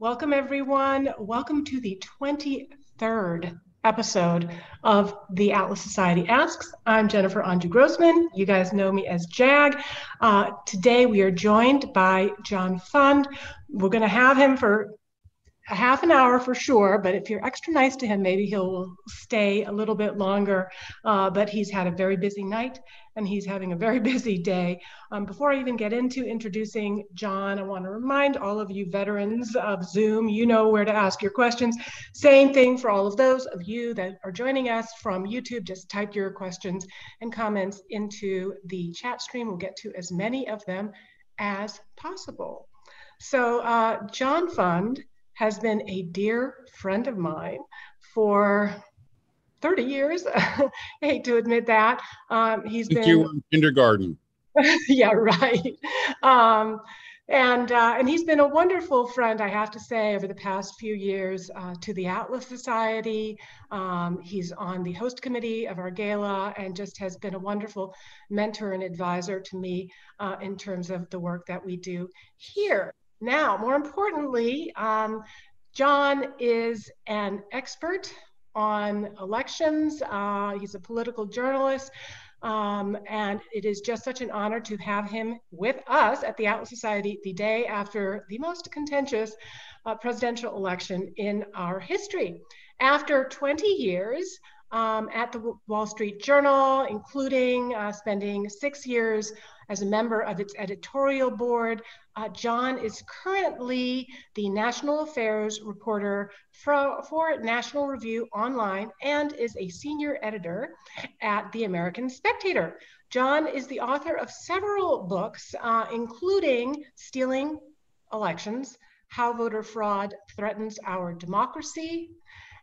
Welcome, everyone. Welcome to the 23rd episode of the Atlas Society Asks. I'm Jennifer Anju Grossman. You guys know me as JAG. Uh, today we are joined by John Fund. We're going to have him for a half an hour for sure, but if you're extra nice to him, maybe he'll stay a little bit longer. Uh, but he's had a very busy night and he's having a very busy day. Um, before I even get into introducing John, I want to remind all of you veterans of Zoom, you know where to ask your questions. Same thing for all of those of you that are joining us from YouTube, just type your questions and comments into the chat stream. We'll get to as many of them as possible. So uh, John Fund has been a dear friend of mine for 30 years. I hate to admit that. Um, he's Thank been you in kindergarten. yeah, right. Um, and uh, and he's been a wonderful friend, I have to say, over the past few years uh, to the Atlas Society. Um, he's on the host committee of our gala, and just has been a wonderful mentor and advisor to me uh, in terms of the work that we do here. Now, more importantly, um, John is an expert on elections. Uh, he's a political journalist. Um, and it is just such an honor to have him with us at the Atlas Society the day after the most contentious uh, presidential election in our history. After 20 years um, at the Wall Street Journal, including uh, spending six years as a member of its editorial board. Uh, John is currently the national affairs reporter for, for, National Review Online and is a senior editor at The American Spectator. John is the author of several books, uh, including Stealing Elections, How Voter Fraud Threatens Our Democracy,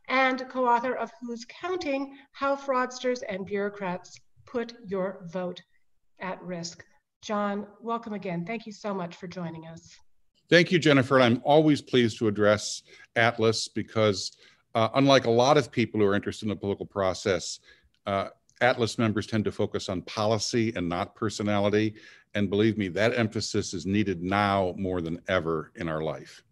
and co-author of Who's Counting, How Fraudsters and Bureaucrats Put Your Vote at Risk. John, welcome again. Thank you so much for joining us. Thank you, Jennifer. I'm always pleased to address Atlas because, uh, unlike a lot of people who are interested in the political process, uh, Atlas members tend to focus on policy and not personality. And believe me, that emphasis is needed now more than ever in our life.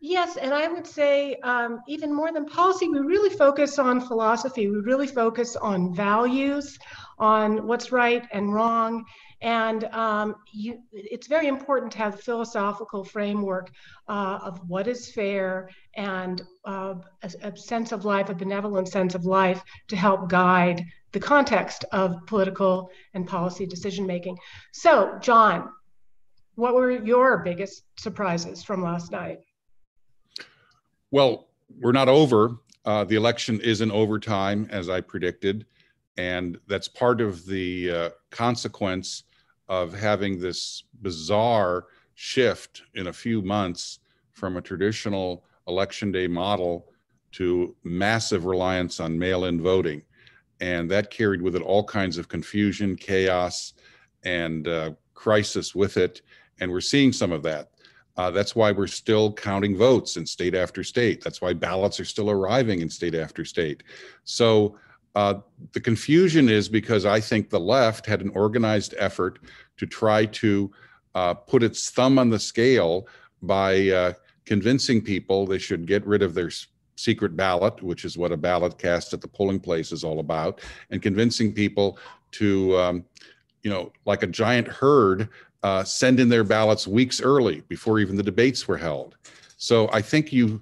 Yes, and I would say um, even more than policy, we really focus on philosophy. We really focus on values, on what's right and wrong, and um, you, it's very important to have a philosophical framework uh, of what is fair and uh, a, a, sense of life, a benevolent sense of life to help guide the context of political and policy decision making. So, John, what were your biggest surprises from last night? Well, we're not over. Uh, the election is in overtime, as I predicted. And that's part of the uh, consequence of having this bizarre shift in a few months from a traditional election day model to massive reliance on mail in voting. And that carried with it all kinds of confusion, chaos, and uh, crisis with it. And we're seeing some of that. Uh, that's why we're still counting votes in state after state. That's why ballots are still arriving in state after state. So uh, the confusion is because I think the left had an organized effort to try to uh, put its thumb on the scale by uh, convincing people they should get rid of their secret ballot, which is what a ballot cast at the polling place is all about, and convincing people to, um, you know, like a giant herd, uh, send in their ballots weeks early before even the debates were held. So I think you,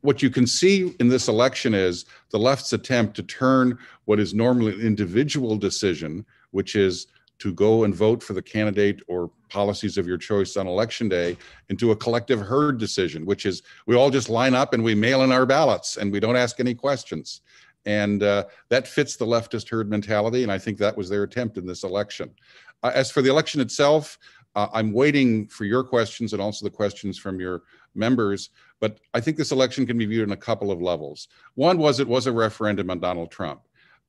what you can see in this election is the left's attempt to turn what is normally an individual decision, which is to go and vote for the candidate or policies of your choice on election day into a collective herd decision, which is we all just line up and we mail in our ballots and we don't ask any questions. And uh, that fits the leftist herd mentality. And I think that was their attempt in this election. Uh, as for the election itself, uh, I'm waiting for your questions and also the questions from your members. But I think this election can be viewed on a couple of levels. One was it was a referendum on Donald Trump.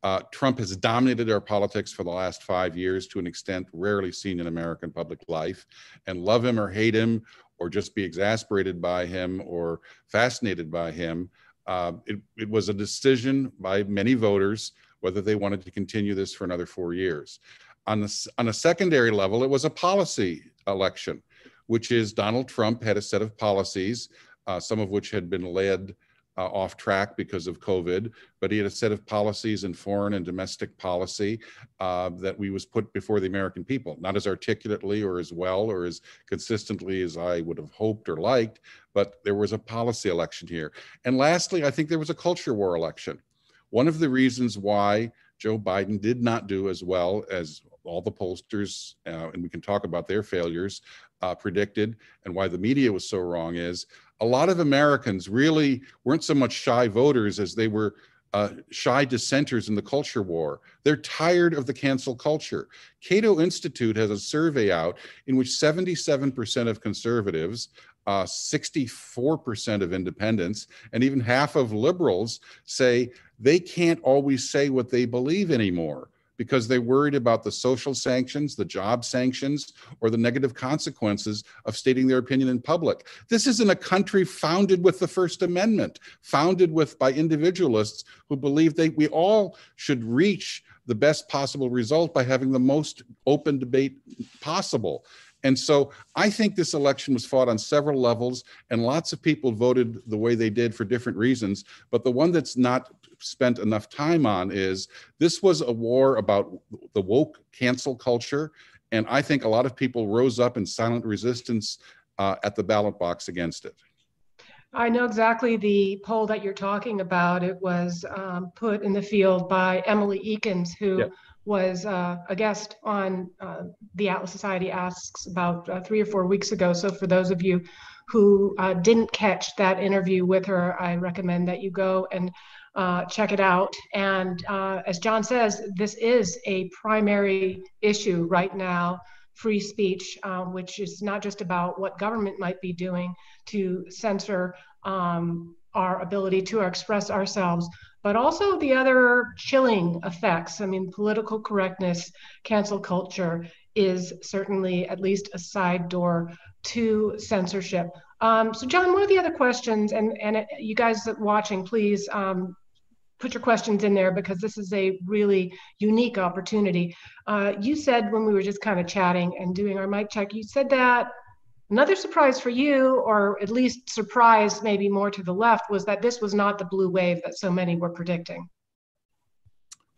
Uh, Trump has dominated our politics for the last five years to an extent rarely seen in American public life. And love him or hate him, or just be exasperated by him or fascinated by him, uh, it, it was a decision by many voters whether they wanted to continue this for another four years. On, the, on a secondary level, it was a policy election which is Donald Trump had a set of policies, uh, some of which had been led uh, off track because of COVID, but he had a set of policies in foreign and domestic policy uh, that we was put before the American people, not as articulately or as well or as consistently as I would have hoped or liked, but there was a policy election here. And lastly, I think there was a culture war election. One of the reasons why Joe Biden did not do as well as all the pollsters, uh, and we can talk about their failures, uh, predicted, and why the media was so wrong is a lot of Americans really weren't so much shy voters as they were uh, shy dissenters in the culture war. They're tired of the cancel culture. Cato Institute has a survey out in which 77% of conservatives, uh, 64% of independents, and even half of liberals say they can't always say what they believe anymore because they're worried about the social sanctions, the job sanctions, or the negative consequences of stating their opinion in public. This isn't a country founded with the First Amendment, founded with by individualists who believe that we all should reach the best possible result by having the most open debate possible. And so I think this election was fought on several levels, and lots of people voted the way they did for different reasons. But the one that's not spent enough time on is this was a war about the woke cancel culture. And I think a lot of people rose up in silent resistance uh, at the ballot box against it. I know exactly the poll that you're talking about. It was um, put in the field by Emily Ekins, who yep. was uh, a guest on uh, the Atlas Society Asks about uh, three or four weeks ago. So, for those of you who uh, didn't catch that interview with her, I recommend that you go and uh, check it out. And uh, as John says, this is a primary issue right now free speech, um, which is not just about what government might be doing to censor um, our ability to express ourselves, but also the other chilling effects. I mean, political correctness, cancel culture is certainly at least a side door to censorship. Um, so, John, one of the other questions, and, and you guys watching, please um, put your questions in there because this is a really unique opportunity. Uh, you said when we were just kind of chatting and doing our mic check, you said that another surprise for you, or at least surprise maybe more to the left, was that this was not the blue wave that so many were predicting.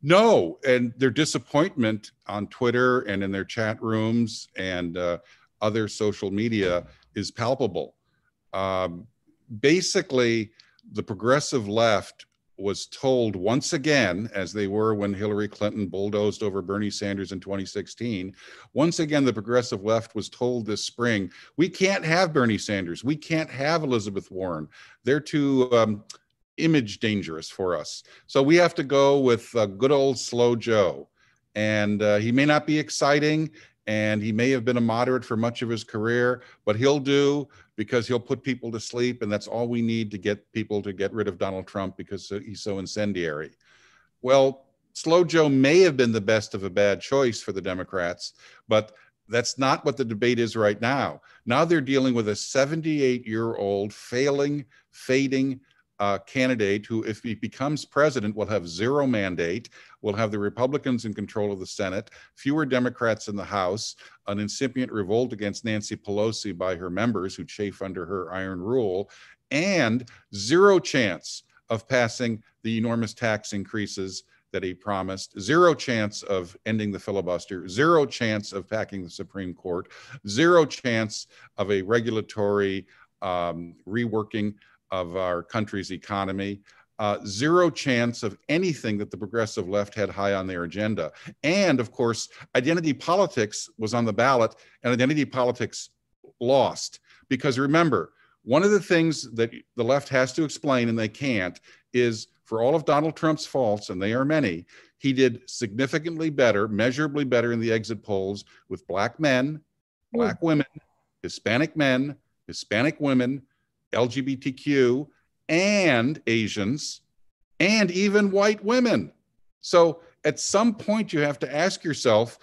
No, and their disappointment on Twitter and in their chat rooms and uh, other social media is palpable. Um, basically, the progressive left was told once again, as they were when Hillary Clinton bulldozed over Bernie Sanders in 2016, once again, the progressive left was told this spring, we can't have Bernie Sanders. We can't have Elizabeth Warren. They're too um, image dangerous for us. So we have to go with uh, good old slow Joe. And uh, he may not be exciting and he may have been a moderate for much of his career, but he'll do because he'll put people to sleep, and that's all we need to get people to get rid of Donald Trump because uh, he's so incendiary. Well, Slow Joe may have been the best of a bad choice for the Democrats, but that's not what the debate is right now. Now they're dealing with a 78 year old failing, fading uh, candidate who, if he becomes president, will have zero mandate, will have the Republicans in control of the Senate, fewer Democrats in the House, an incipient revolt against Nancy Pelosi by her members who chafe under her iron rule, and zero chance of passing the enormous tax increases that he promised, zero chance of ending the filibuster, zero chance of packing the Supreme Court, zero chance of a regulatory um, reworking of our country's economy. Uh, zero chance of anything that the progressive left had high on their agenda. And of course, identity politics was on the ballot, and identity politics lost. Because remember, one of the things that the left has to explain, and they can't, is for all of Donald Trump's faults, and they are many, he did significantly better, measurably better in the exit polls with black men, black women, Hispanic men, Hispanic women, LGBTQ, and Asians, and even white women. So at some point, you have to ask yourself,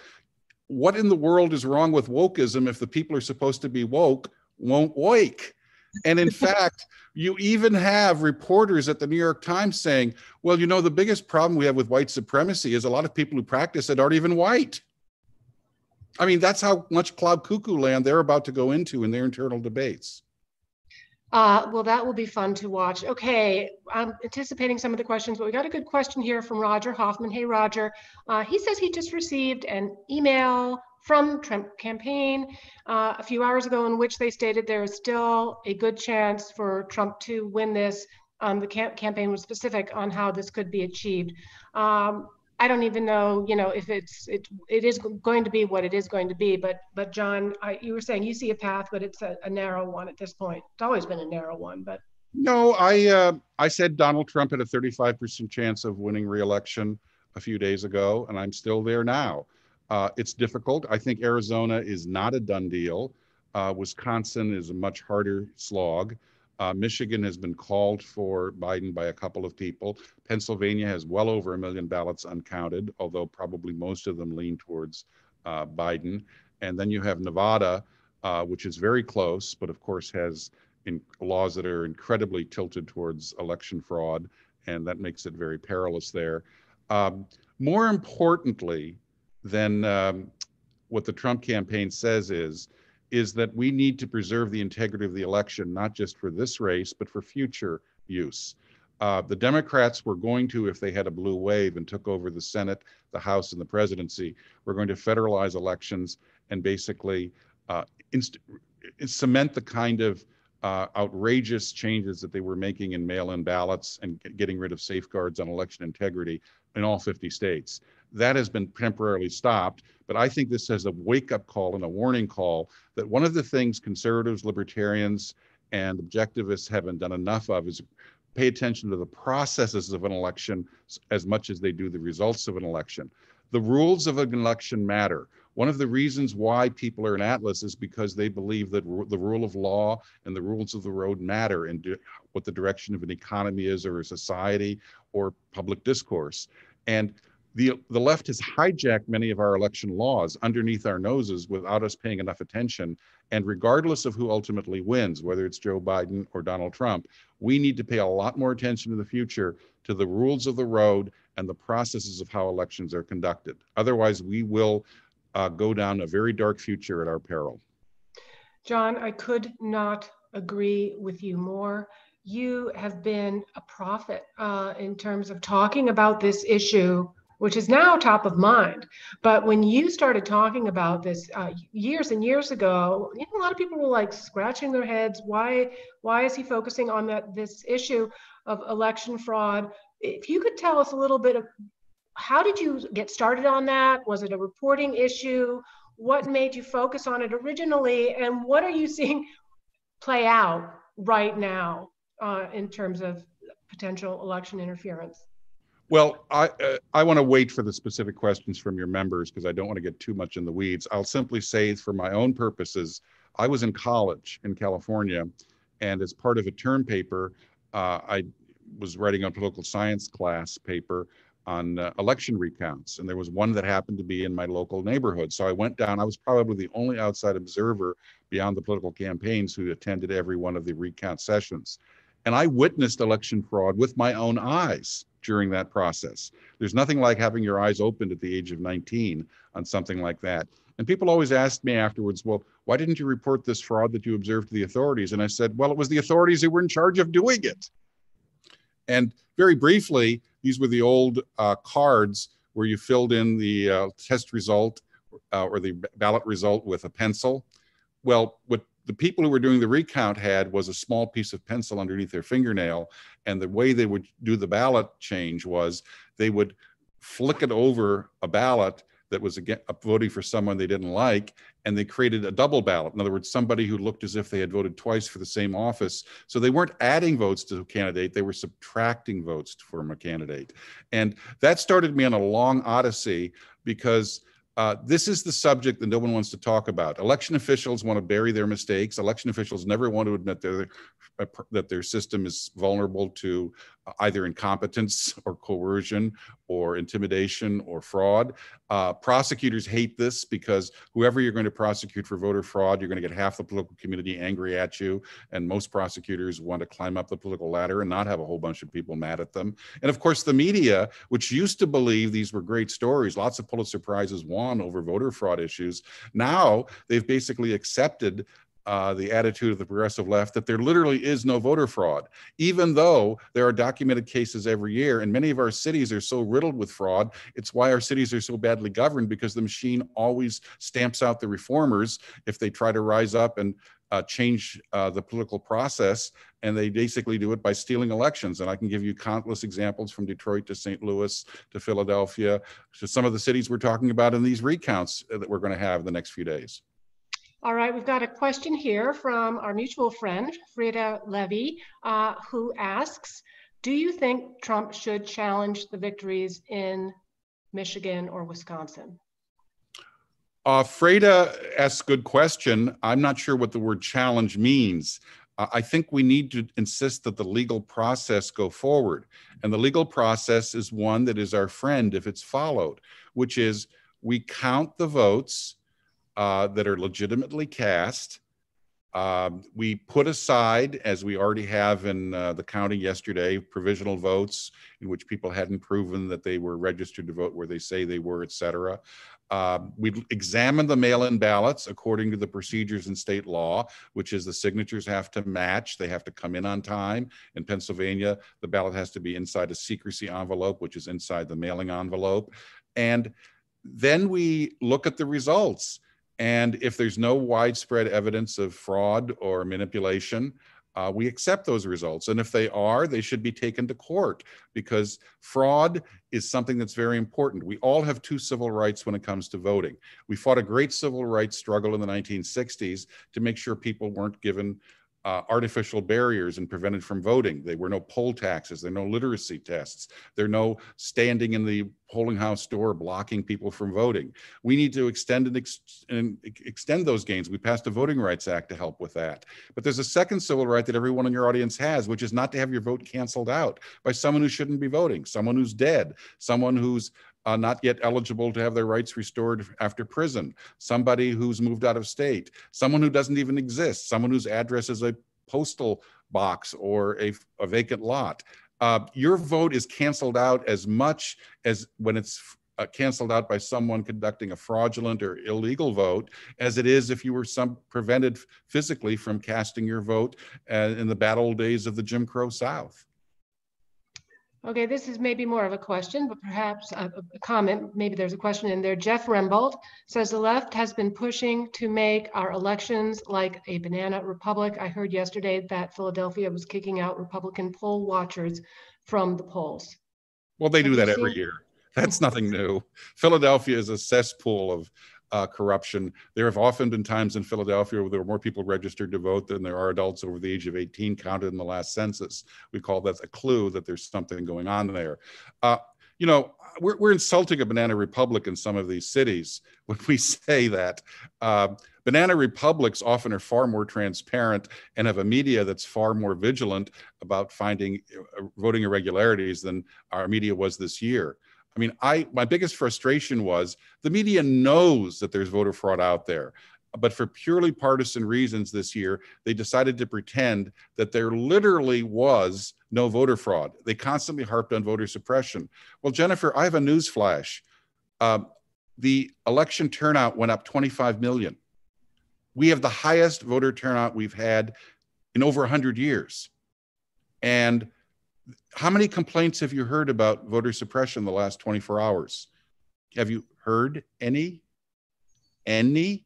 what in the world is wrong with wokeism if the people are supposed to be woke won't wake? And in fact, you even have reporters at the New York Times saying, well, you know, the biggest problem we have with white supremacy is a lot of people who practice it aren't even white. I mean, that's how much cloud cuckoo land they're about to go into in their internal debates. Uh, well, that will be fun to watch. Okay, I'm anticipating some of the questions, but we got a good question here from Roger Hoffman. Hey, Roger. Uh, he says he just received an email from Trump campaign uh, a few hours ago in which they stated there is still a good chance for Trump to win this. Um, the camp campaign was specific on how this could be achieved. Um, I don't even know, you know, if it's it it is going to be what it is going to be. But but John, I, you were saying you see a path, but it's a, a, narrow one at this point. It's always been a narrow one, but. No, I uh, I said Donald Trump had a 35% chance of winning re-election a few days ago, and I'm still there now. Uh, it's difficult. I think Arizona is not a done deal. Uh, Wisconsin is a much harder slog. Uh, Michigan has been called for Biden by a couple of people. Pennsylvania has well over a million ballots uncounted, although probably most of them lean towards uh, Biden. And then you have Nevada, uh, which is very close, but of course has laws that are incredibly tilted towards election fraud, and that makes it very perilous there. Um, more importantly than um, what the Trump campaign says is is that we need to preserve the integrity of the election, not just for this race, but for future use. Uh, the Democrats were going to, if they had a blue wave and took over the Senate, the House, and the presidency, were going to federalize elections and basically uh, inst- cement the kind of uh, outrageous changes that they were making in mail in ballots and getting rid of safeguards on election integrity in all 50 states. That has been temporarily stopped. But I think this is a wake up call and a warning call that one of the things conservatives, libertarians, and objectivists haven't done enough of is pay attention to the processes of an election as much as they do the results of an election. The rules of an election matter. One of the reasons why people are in Atlas is because they believe that the rule of law and the rules of the road matter and what the direction of an economy is or a society or public discourse. And the, the left has hijacked many of our election laws underneath our noses without us paying enough attention. And regardless of who ultimately wins, whether it's Joe Biden or Donald Trump, we need to pay a lot more attention in the future to the rules of the road and the processes of how elections are conducted. Otherwise, we will uh, go down a very dark future at our peril. John, I could not agree with you more. You have been a prophet uh, in terms of talking about this issue which is now top of mind. But when you started talking about this uh, years and years ago, you know, a lot of people were like scratching their heads. Why, why is he focusing on that this issue of election fraud? If you could tell us a little bit of how did you get started on that? Was it a reporting issue? What made you focus on it originally? And what are you seeing play out right now uh, in terms of potential election interference? Well, I uh, I want to wait for the specific questions from your members because I don't want to get too much in the weeds. I'll simply say, for my own purposes, I was in college in California, and as part of a term paper, uh, I was writing a political science class paper on uh, election recounts, and there was one that happened to be in my local neighborhood. So I went down. I was probably the only outside observer beyond the political campaigns who attended every one of the recount sessions, and I witnessed election fraud with my own eyes during that process. There's nothing like having your eyes opened at the age of 19 on something like that. And people always asked me afterwards, well, why didn't you report this fraud that you observed to the authorities? And I said, well, it was the authorities who were in charge of doing it. And very briefly, these were the old uh, cards where you filled in the uh, test result uh, or the ballot result with a pencil. Well, what the people who were doing the recount had was a small piece of pencil underneath their fingernail. And the way they would do the ballot change was they would flick it over a ballot that was again voting for someone they didn't like, and they created a double ballot. In other words, somebody who looked as if they had voted twice for the same office. So they weren't adding votes to a candidate; they were subtracting votes from a candidate, and that started me on a long odyssey because uh, this is the subject that no one wants to talk about. Election officials want to bury their mistakes. Election officials never want to admit uh, that their system is vulnerable to either incompetence or coercion or intimidation or fraud. Uh, prosecutors hate this because whoever you're going to prosecute for voter fraud, you're going to get half the political community angry at you. And most prosecutors want to climb up the political ladder and not have a whole bunch of people mad at them. And of course, the media, which used to believe these were great stories, lots of Pulitzer Prizes won over voter fraud issues. Now they've basically accepted uh, the attitude of the progressive left that there literally is no voter fraud, even though there are documented cases every year. And many of our cities are so riddled with fraud. It's why our cities are so badly governed because the machine always stamps out the reformers if they try to rise up and uh, change uh, the political process. And they basically do it by stealing elections. And I can give you countless examples from Detroit to St. Louis to Philadelphia to some of the cities we're talking about in these recounts that we're going to have in the next few days. All right, we've got a question here from our mutual friend, Frida Levy, uh, who asks, do you think Trump should challenge the victories in Michigan or Wisconsin? Uh, Freda asks a good question. I'm not sure what the word challenge means. Uh, I think we need to insist that the legal process go forward. And the legal process is one that is our friend if it's followed, which is we count the votes uh, that are legitimately cast. Um, we put aside, as we already have in uh, the county yesterday, provisional votes in which people hadn't proven that they were registered to vote where they say they were, et cetera. Um, we examine the mail-in ballots according to the procedures in state law, which is the signatures have to match. They have to come in on time. In Pennsylvania, the ballot has to be inside a secrecy envelope, which is inside the mailing envelope. And then we look at the results. And if there's no widespread evidence of fraud or manipulation, uh, we accept those results. And if they are, they should be taken to court because fraud is something that's very important. We all have two civil rights when it comes to voting. We fought a great civil rights struggle in the 1960s to make sure people weren't given uh, artificial barriers and prevented from voting. There were no poll taxes. There are no literacy tests. There are no standing in the polling house door blocking people from voting. We need to extend and, ex and extend those gains. We passed a Voting Rights Act to help with that. But there's a second civil right that everyone in your audience has, which is not to have your vote canceled out by someone who shouldn't be voting, someone who's dead, someone who's uh, not yet eligible to have their rights restored after prison, somebody who's moved out of state, someone who doesn't even exist, someone whose address is a postal box or a, a vacant lot. Uh, your vote is canceled out as much as when it's uh, canceled out by someone conducting a fraudulent or illegal vote as it is if you were some prevented physically from casting your vote uh, in the bad old days of the Jim Crow South. Okay, this is maybe more of a question, but perhaps a, a, comment. Maybe there's a question in there. Jeff Rembold says the left has been pushing to make our elections like a banana republic. I heard yesterday that Philadelphia was kicking out Republican poll watchers from the polls. Well, they have do that every year. That's nothing new. Philadelphia is a cesspool of uh, corruption. There have often been times in Philadelphia where there were more people registered to vote than there are adults over the age of 18 counted in the last census. We call that a clue that there's something going on there. Uh, you know, we're, we're insulting a banana republic in some of these cities when we say that. Uh, banana republics often are far more transparent and have a media that's far more vigilant about finding uh, voting irregularities than our media was this year. I mean, I my biggest frustration was the media knows that there's voter fraud out there, but for purely partisan reasons this year, they decided to pretend that there literally was no voter fraud. They constantly harped on voter suppression. Well, Jennifer, I have a news flash. Uh, the election turnout went up 25 million. We have the highest voter turnout we've had in over 100 years. And how many complaints have you heard about voter suppression the last 24 hours? Have you heard any? Any?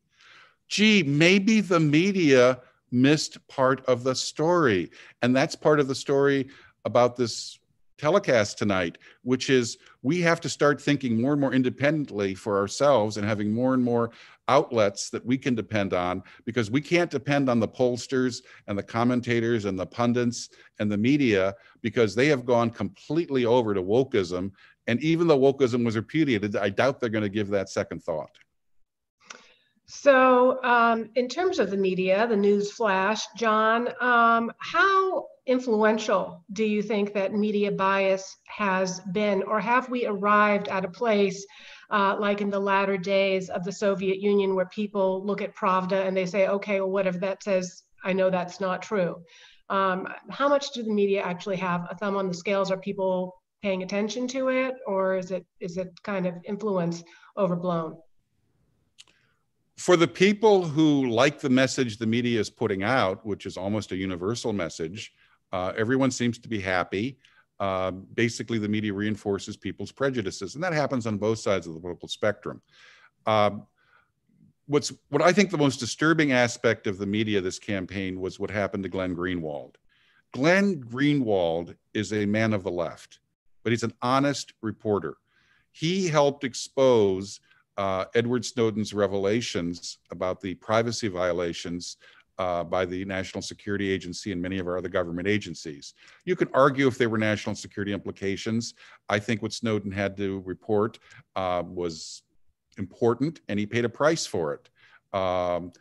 Gee, maybe the media missed part of the story. And that's part of the story about this telecast tonight, which is we have to start thinking more and more independently for ourselves and having more and more outlets that we can depend on because we can't depend on the pollsters and the commentators and the pundits and the media because they have gone completely over to wokeism. And even though wokeism was repudiated, I doubt they're going to give that second thought. So, um, in terms of the media, the news flash, John, um, how influential do you think that media bias has been, or have we arrived at a place uh, like in the latter days of the Soviet Union where people look at Pravda and they say, okay, well, whatever that says, I know that's not true. Um, how much do the media actually have a thumb on the scales? Are people paying attention to it, or is it is it kind of influence overblown? For the people who like the message the media is putting out, which is almost a universal message, uh, everyone seems to be happy. Uh, basically, the media reinforces people's prejudices, and that happens on both sides of the political spectrum. Um, what's what I think the most disturbing aspect of the media this campaign was what happened to Glenn Greenwald. Glenn Greenwald is a man of the left, but he's an honest reporter. He helped expose uh, Edward Snowden's revelations about the privacy violations uh, by the National Security Agency and many of our other government agencies. You can argue if there were national security implications. I think what Snowden had to report uh, was important and he paid a price for it. Um,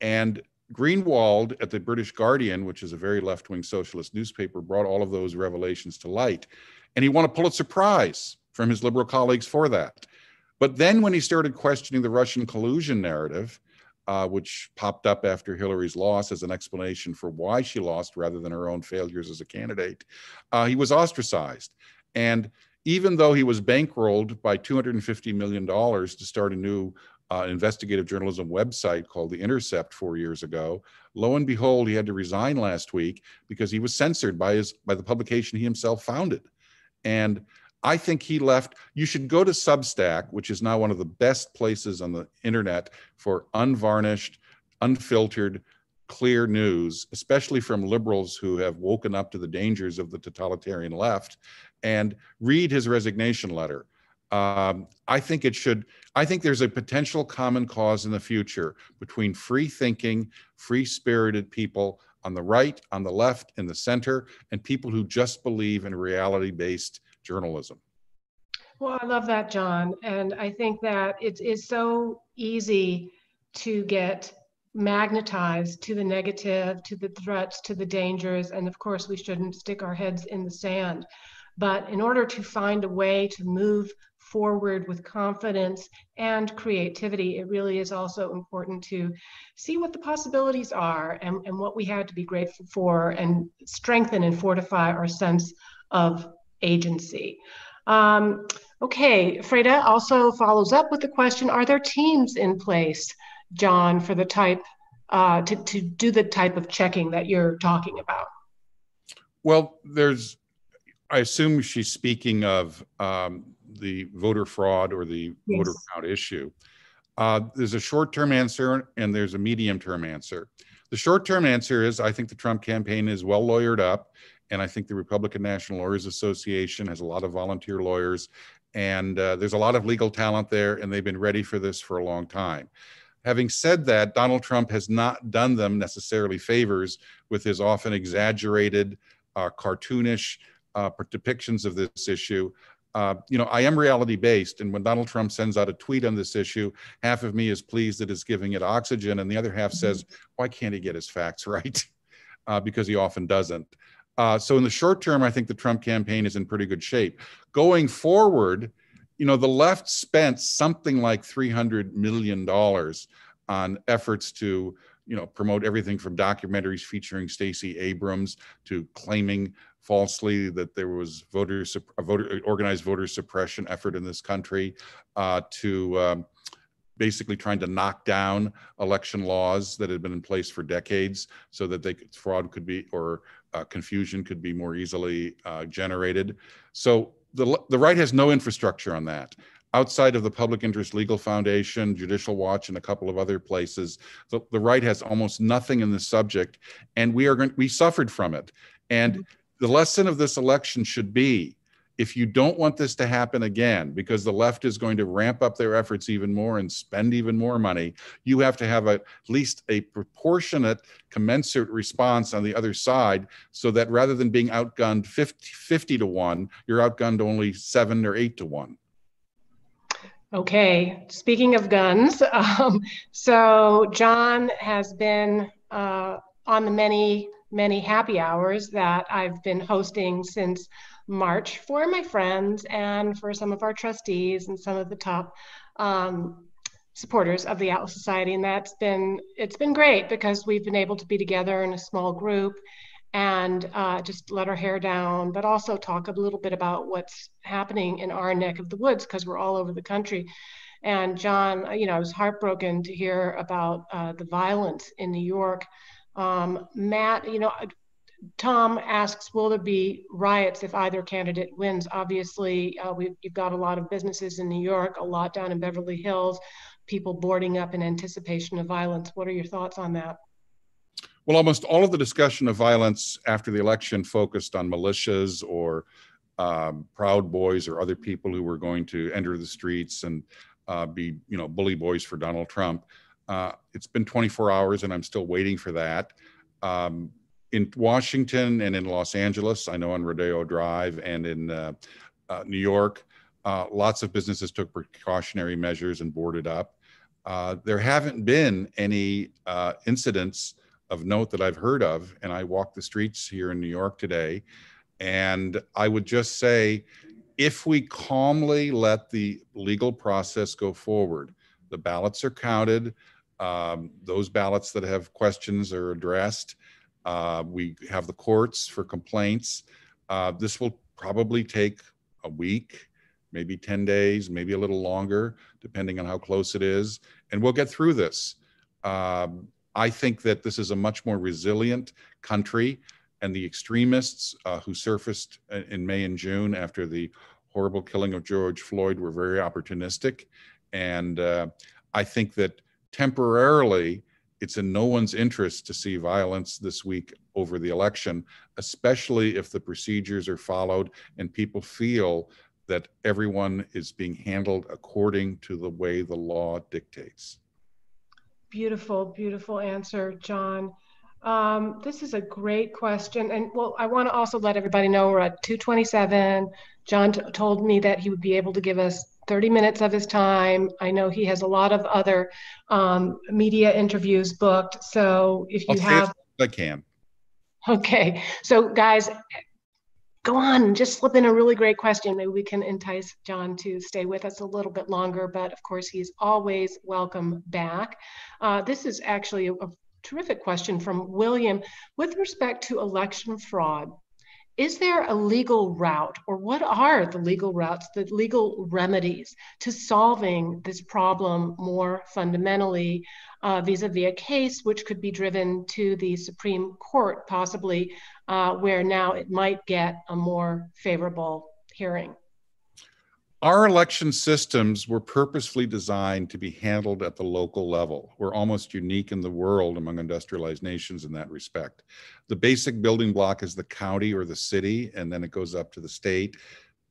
and Greenwald at the British Guardian, which is a very left wing socialist newspaper, brought all of those revelations to light. And he won a Pulitzer Prize from his liberal colleagues for that. But then when he started questioning the Russian collusion narrative, uh, which popped up after Hillary's loss as an explanation for why she lost rather than her own failures as a candidate, uh, he was ostracized. And even though he was bankrolled by $250 million to start a new uh, investigative journalism website called The Intercept four years ago, lo and behold, he had to resign last week because he was censored by his by the publication he himself founded. And I think he left. You should go to Substack, which is now one of the best places on the internet for unvarnished, unfiltered, clear news, especially from liberals who have woken up to the dangers of the totalitarian left, and read his resignation letter. Um, I think it should, I think there's a potential common cause in the future between free thinking, free spirited people on the right, on the left, in the center, and people who just believe in reality based journalism. Well, I love that, John. And I think that it is so easy to get magnetized to the negative, to the threats, to the dangers. And of course, we shouldn't stick our heads in the sand. But in order to find a way to move forward with confidence and creativity, it really is also important to see what the possibilities are and, and what we have to be grateful for and strengthen and fortify our sense of agency. Um, okay, Freda also follows up with the question, are there teams in place, John, for the type, uh, to, to do the type of checking that you're talking about? Well, there's, I assume she's speaking of um, the voter fraud or the yes. voter count issue. Uh, there's a short-term answer and there's a medium-term answer. The short-term answer is I think the Trump campaign is well lawyered up and I think the Republican National Lawyers Association has a lot of volunteer lawyers, and uh, there's a lot of legal talent there, and they've been ready for this for a long time. Having said that, Donald Trump has not done them necessarily favors with his often exaggerated, uh, cartoonish uh, depictions of this issue. Uh, you know, I am reality based, and when Donald Trump sends out a tweet on this issue, half of me is pleased that it's giving it oxygen, and the other half says, mm-hmm. "Why can't he get his facts right?" Uh, because he often doesn't. Uh, so in the short term, I think the Trump campaign is in pretty good shape. Going forward, you know, the left spent something like $300 million on efforts to, you know, promote everything from documentaries featuring Stacey Abrams to claiming falsely that there was voter, voter organized voter suppression effort in this country uh, to um, basically trying to knock down election laws that had been in place for decades so that they could, fraud could be or uh, confusion could be more easily uh, generated. So the, the right has no infrastructure on that. Outside of the Public Interest Legal Foundation, Judicial Watch, and a couple of other places, the, the right has almost nothing in this subject, and we are going. We suffered from it. And mm-hmm. the lesson of this election should be if you don't want this to happen again, because the left is going to ramp up their efforts even more and spend even more money, you have to have a, at least a proportionate, commensurate response on the other side so that rather than being outgunned 50, 50 to 1, you're outgunned only 7 or 8 to 1. Okay, speaking of guns, um, so John has been uh, on the many many happy hours that I've been hosting since March for my friends and for some of our trustees and some of the top um, supporters of the Atlas Society. And that's been, it's been great because we've been able to be together in a small group and uh, just let our hair down, but also talk a little bit about what's happening in our neck of the woods because we're all over the country. And John, you know, I was heartbroken to hear about uh, the violence in New York. Um, Matt, you know, Tom asks, will there be riots if either candidate wins? Obviously, uh, we, you've got a lot of businesses in New York, a lot down in Beverly Hills, people boarding up in anticipation of violence. What are your thoughts on that? Well, almost all of the discussion of violence after the election focused on militias or um, Proud Boys or other people who were going to enter the streets and uh, be, you know, bully boys for Donald Trump. Uh, it's been 24 hours and I'm still waiting for that. Um, in Washington and in Los Angeles, I know on Rodeo Drive and in uh, uh New York, uh, lots of businesses took precautionary measures and boarded up. Uh, there haven't been any incidents of note that I've heard of, and I walk the streets here in New York today. And I would just say, if we calmly let the legal process go forward, the ballots are counted. Um, those ballots that have questions are addressed. Uh, we have the courts for complaints. Uh, this will probably take a week, maybe 10 days, maybe a little longer, depending on how close it is. And we'll get through this. Um, I think that this is a much more resilient country and the extremists uh, who surfaced in May and June after the horrible killing of George Floyd were very opportunistic. And uh, I think that temporarily, it's in no one's interest to see violence this week over the election, especially if the procedures are followed and people feel that everyone is being handled according to the way the law dictates. Beautiful, beautiful answer, John. Um, this is a great question. And well, I want to also let everybody know we're at 227. John t- told me that he would be able to give us 30 minutes of his time. I know he has a lot of other um, media interviews booked. So if you I'll have. I can. Okay. So, guys, go on, just slip in a really great question. Maybe we can entice John to stay with us a little bit longer, but of course, he's always welcome back. Uh, this is actually a, a terrific question from William. With respect to election fraud, is there a legal route or what are the legal routes, the legal remedies to solving this problem more fundamentally uh, vis-a-vis a case which could be driven to the Supreme Court possibly uh, where now it might get a more favorable hearing? Our election systems were purposefully designed to be handled at the local level. We're almost unique in the world among industrialized nations in that respect. The basic building block is the county or the city, and then it goes up to the state,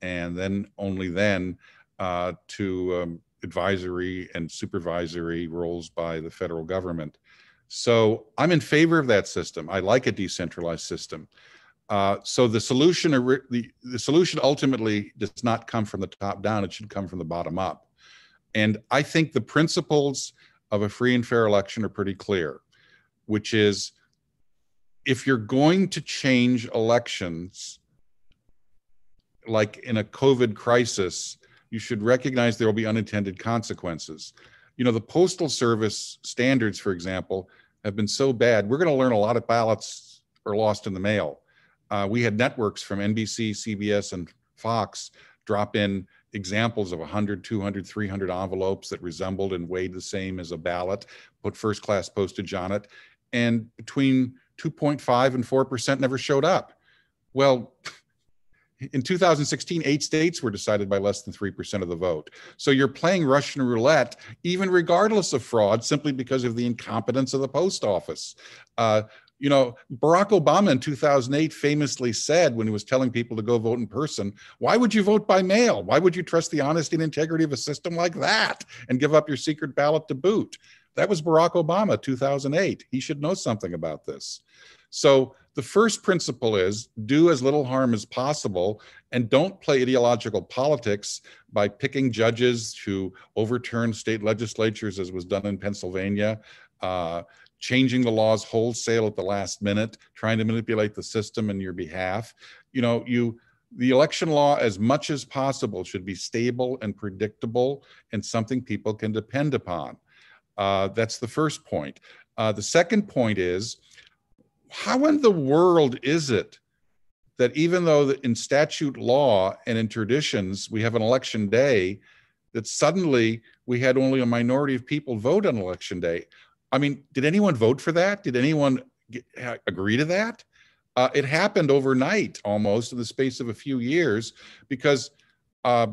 and then only then uh, to um, advisory and supervisory roles by the federal government. So I'm in favor of that system. I like a decentralized system. Uh, so the solution, the, the solution ultimately does not come from the top down. It should come from the bottom up. And I think the principles of a free and fair election are pretty clear, which is if you're going to change elections, like in a COVID crisis, you should recognize there will be unintended consequences. You know, the Postal Service standards, for example, have been so bad. We're going to learn a lot of ballots are lost in the mail uh, we had networks from NBC, CBS, and Fox drop in examples of 100, 200, 300 envelopes that resembled and weighed the same as a ballot, put first class postage on it, and between 2.5 and 4% never showed up. Well, in 2016, eight states were decided by less than 3% of the vote. So you're playing Russian roulette, even regardless of fraud, simply because of the incompetence of the post office. Uh, you know, Barack Obama in 2008 famously said when he was telling people to go vote in person, why would you vote by mail? Why would you trust the honesty and integrity of a system like that and give up your secret ballot to boot? That was Barack Obama 2008. He should know something about this. So the first principle is do as little harm as possible and don't play ideological politics by picking judges to overturn state legislatures as was done in Pennsylvania. Uh, changing the laws wholesale at the last minute, trying to manipulate the system in your behalf. You know, you the election law as much as possible should be stable and predictable and something people can depend upon. Uh, that's the first point. Uh, the second point is how in the world is it that even though in statute law and in traditions we have an election day, that suddenly we had only a minority of people vote on election day? I mean, did anyone vote for that? Did anyone get, agree to that? Uh, it happened overnight almost in the space of a few years because uh,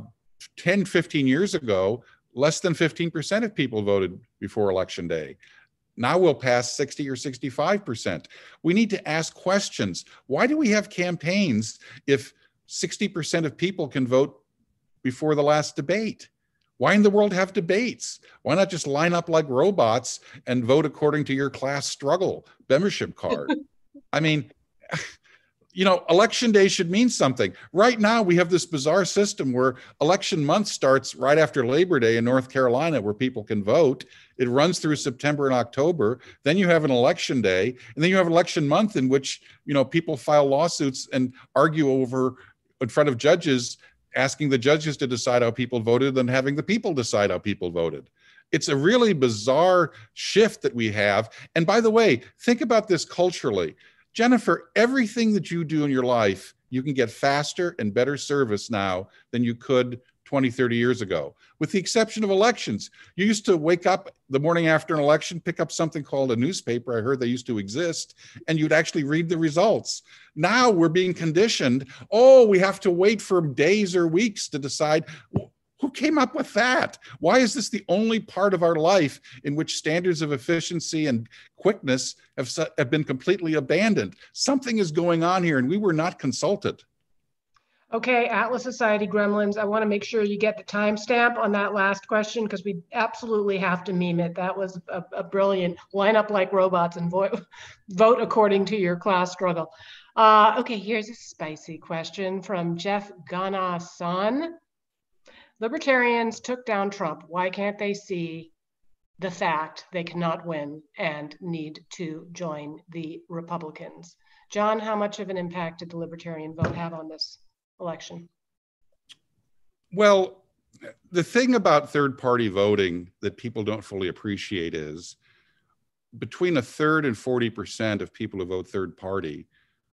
10, 15 years ago, less than 15% of people voted before election day. Now we'll pass 60 or 65%. We need to ask questions. Why do we have campaigns if 60% of people can vote before the last debate? Why in the world have debates? Why not just line up like robots and vote according to your class struggle membership card? I mean, you know, election day should mean something. Right now, we have this bizarre system where election month starts right after Labor Day in North Carolina, where people can vote. It runs through September and October. Then you have an election day, and then you have election month in which you know people file lawsuits and argue over in front of judges, asking the judges to decide how people voted, than having the people decide how people voted. It's a really bizarre shift that we have. And by the way, think about this culturally Jennifer, everything that you do in your life, you can get faster and better service now than you could 20, 30 years ago, with the exception of elections. You used to wake up the morning after an election, pick up something called a newspaper. I heard they used to exist, and you'd actually read the results. Now we're being conditioned. Oh, we have to wait for days or weeks to decide who came up with that? Why is this the only part of our life in which standards of efficiency and quickness have, have been completely abandoned? Something is going on here, and we were not consulted. Okay, Atlas Society Gremlins, I want to make sure you get the timestamp on that last question because we absolutely have to meme it. That was a, a brilliant line up like robots and vote, vote according to your class struggle. Uh, okay, here's a spicy question from Jeff Ganasan. Libertarians took down Trump. Why can't they see the fact they cannot win and need to join the Republicans? John, how much of an impact did the Libertarian vote have on this election? Well, the thing about third party voting that people don't fully appreciate is between a third and 40% of people who vote third party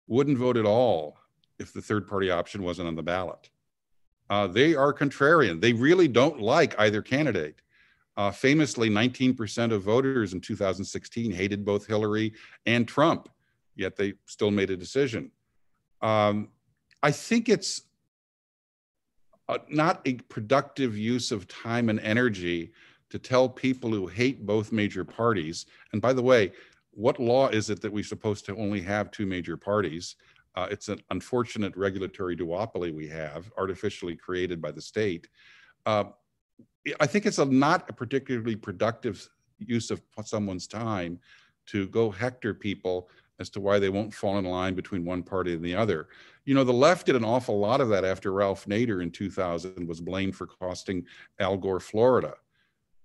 wouldn't vote at all if the third party option wasn't on the ballot. Uh, they are contrarian. They really don't like either candidate. Uh, famously, 19% of voters in 2016 hated both Hillary and Trump, yet they still made a decision. Um, I think it's a, not a productive use of time and energy to tell people who hate both major parties. And by the way, what law is it that we're supposed to only have two major parties? Uh, it's an unfortunate regulatory duopoly we have, artificially created by the state. Uh, I think it's a, not a particularly productive use of someone's time to go hector people as to why they won't fall in line between one party and the other. You know, the left did an awful lot of that after Ralph Nader in 2000 was blamed for costing Al Gore Florida.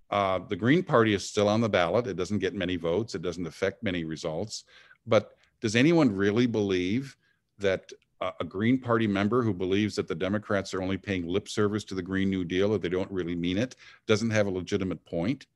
Uh, the Green Party is still on the ballot. It doesn't get many votes. It doesn't affect many results. But does anyone really believe that a Green Party member who believes that the Democrats are only paying lip service to the Green New Deal, or they don't really mean it, doesn't have a legitimate point.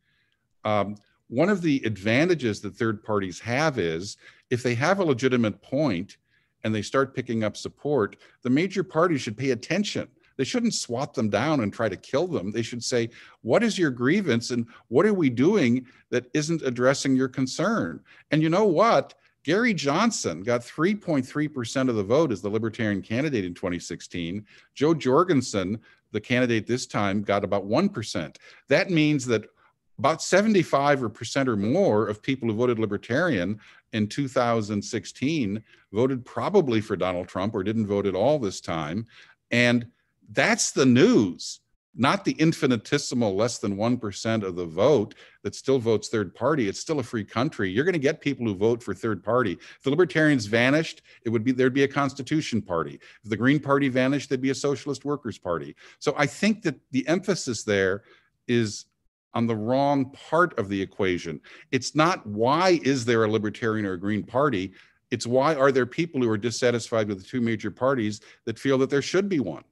Um, one of the advantages that third parties have is if they have a legitimate point and they start picking up support, the major parties should pay attention. They shouldn't swat them down and try to kill them. They should say, What is your grievance and what are we doing that isn't addressing your concern? And you know what? Gary Johnson got 3.3% of the vote as the Libertarian candidate in 2016. Jo Jorgensen, the candidate this time, got about 1%. That means that about 75 or percent or more of people who voted Libertarian in 2016 voted probably for Donald Trump or didn't vote at all this time. And that's the news not the infinitesimal less than 1% of the vote that still votes third party. It's still a free country. You're going to get people who vote for third party. If the libertarians vanished it would be there'd be a constitution party. If the green party vanished there'd be a socialist workers party. So i think that the emphasis there is on the wrong part of the equation. It's not why is there a libertarian or a green party? It's why are there people who are dissatisfied with the two major parties that feel that there should be one?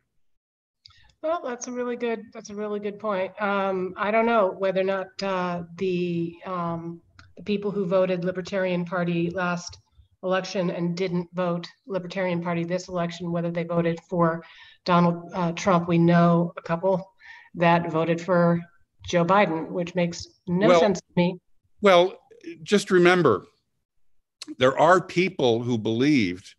Well, that's a really good. That's a really good point. Um, I don't know whether or not uh, the um, the people who voted Libertarian Party last election and didn't vote Libertarian Party this election, whether they voted for Donald uh, Trump. We know a couple that voted for Joe Biden, which makes no Well- sense to me. Well, just remember, there are people who believed,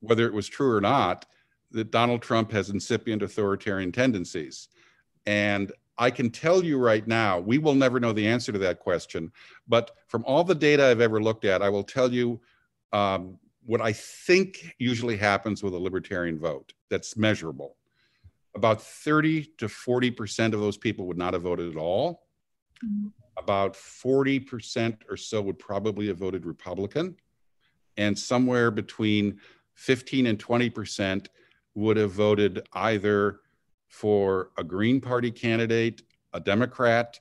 whether it was true or not, that Donald Trump has incipient authoritarian tendencies. And I can tell you right now, we will never know the answer to that question. But from all the data I've ever looked at, I will tell you um, what I think usually happens with a libertarian vote that's measurable. About 30 to 40% of those people would not have voted at all mm-hmm. about 40% or so would probably have voted Republican, and somewhere between 15 and 20% would have voted either for a Green Party candidate, a Democrat,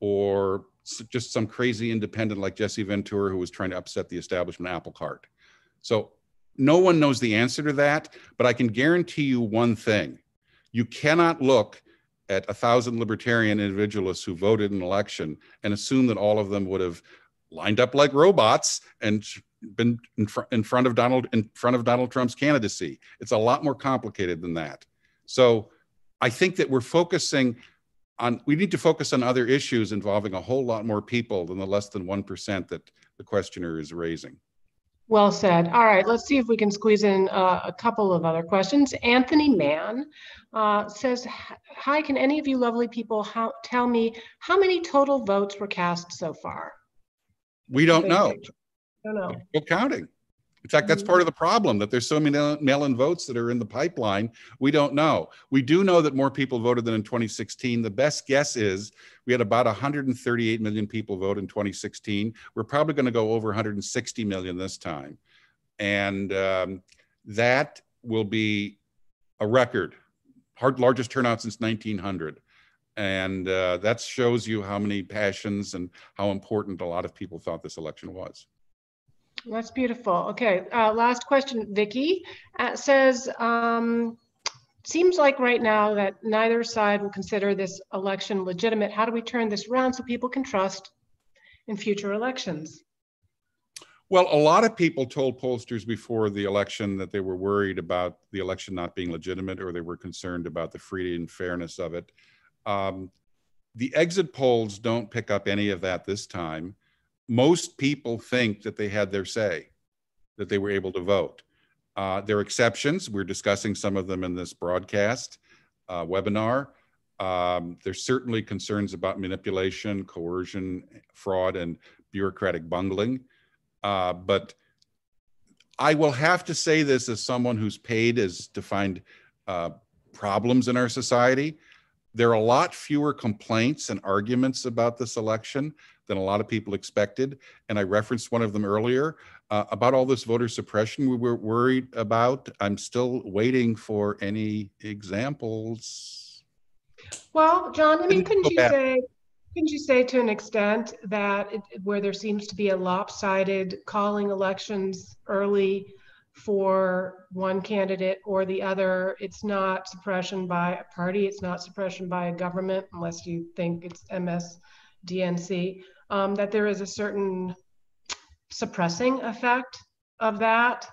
or just some crazy independent like Jesse Ventura who was trying to upset the establishment apple cart. So no one knows the answer to that, but I can guarantee you one thing. You cannot look at a thousand libertarian individualists who voted in an election and assume that all of them would have lined up like robots and been in, fr- in front of Donald in front of Donald Trump's candidacy. It's a lot more complicated than that. So I think that we're focusing on we need to focus on other issues involving a whole lot more people than the less than 1% that the questioner is raising. Well said. All right, let's see if we can squeeze in uh, a couple of other questions. Anthony Mann uh, says, "Hi, can any of you lovely people how, tell me how many total votes were cast so far?" We don't know. Don't know. Still counting. In fact, that's part of the problem that there's so many mail-in votes that are in the pipeline. We don't know. We do know that more people voted than in 2016. The best guess is we had about 138 million people vote in 2016. We're probably going to go over 160 million this time, and um, that will be a record, hard largest turnout since 1900. And uh, that shows you how many passions and how important a lot of people thought this election was. That's beautiful. Okay, uh, last question, Vicky uh, says, um, seems like right now that neither side will consider this election legitimate. How do we turn this around so people can trust in future elections? Well, a lot of people told pollsters before the election that they were worried about the election not being legitimate or they were concerned about the freedom and fairness of it. Um, the exit polls don't pick up any of that this time. Most people think that they had their say, that they were able to vote. Uh, there are exceptions. We're discussing some of them in this broadcast uh, webinar. Um, there's certainly concerns about manipulation, coercion, fraud, and bureaucratic bungling. Uh, but I will have to say this as someone who's paid as to find uh, problems in our society. There are a lot fewer complaints and arguments about this election than a lot of people expected. And I referenced one of them earlier uh, about all this voter suppression we were worried about. I'm still waiting for any examples. Well, John, I mean, couldn't you say, couldn't you say to an extent that it, where there seems to be a lopsided calling elections early for one candidate or the other, it's not suppression by a party, it's not suppression by a government, unless you think it's MSDNC, um, that there is a certain suppressing effect of that.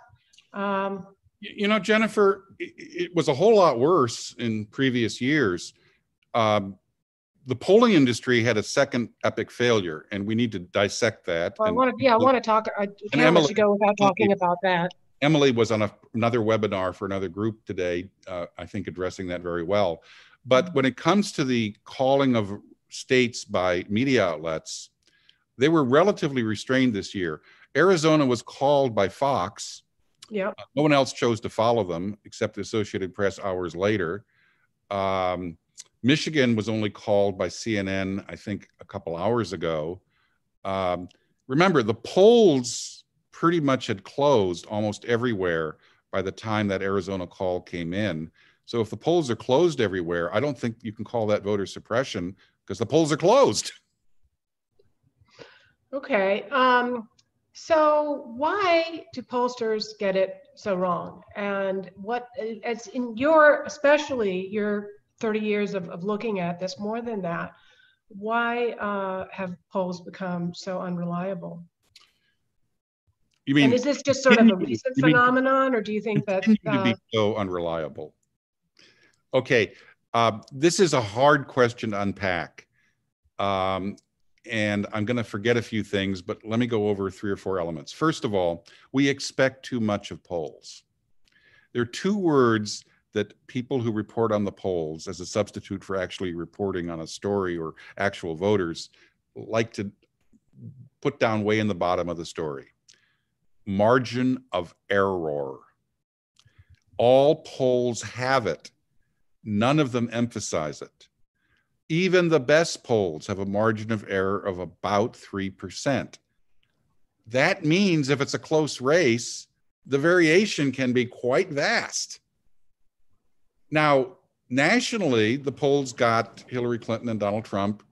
Um, You know, Jennifer, i- i- it was a whole lot worse in previous years. Um, the polling industry had a second epic failure, and we need to dissect that. I And want to, yeah, I want to talk, I can't let you go without talking about that. Emily was on a, another webinar for another group today, uh, I think addressing that very well. But when it comes to the calling of states by media outlets, they were relatively restrained this year. Arizona was called by Fox. Yep. No one else chose to follow them except the Associated Press hours later. Um, Michigan was only called by CNN, I think, a couple hours ago. Um, remember, the polls pretty much had closed almost everywhere by the time that Arizona call came in. So if the polls are closed everywhere, I don't think you can call that voter suppression because the polls are closed. Okay. Um, so why do pollsters get it so wrong? And what, as in your, especially your 30 years of, of looking at this, more than that, why uh, have polls become so unreliable? You mean and is this just sort of a recent phenomenon, or do you think that uh, to be so unreliable? Okay, uh, this is a hard question to unpack, um, and I'm going to forget a few things, but let me go over three or four elements. First of all, we expect too much of polls. There are two words that people who report on the polls as a substitute for actually reporting on a story or actual voters like to put down way in the bottom of the story margin of error. All polls have it. None of them emphasize it. Even the best polls have a margin of error of about 3%. That means if it's a close race, the variation can be quite vast. Now, nationally, the polls got Hillary Clinton and Donald Trump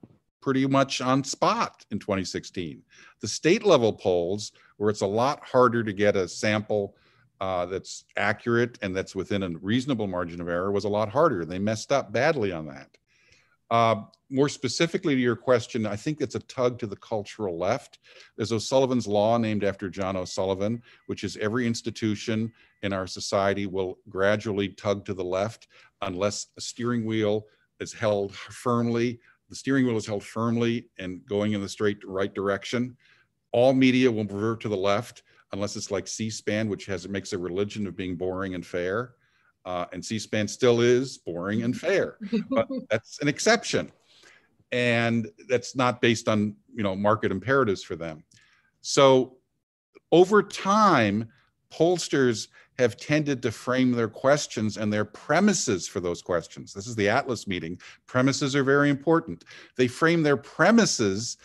pretty much on spot in 2016. The state level polls, where it's a lot harder to get a sample uh, that's accurate and that's within a reasonable margin of error, was a lot harder. They messed up badly on that. Uh, more specifically to your question, I think it's a tug to the cultural left. There's O'Sullivan's Law, named after John O'Sullivan, which is every institution in our society will gradually tug to the left unless a steering wheel is held firmly the steering wheel is held firmly and going in the straight right direction. All media will revert to the left unless it's like C-SPAN, which has it makes a religion of being boring and fair. Uh, and C-SPAN still is boring and fair, but that's an exception, and that's not based on you know market imperatives for them. So over time, pollsters have tended to frame their questions and their premises for those questions. This is the Atlas meeting. Premises are very important. They frame their premises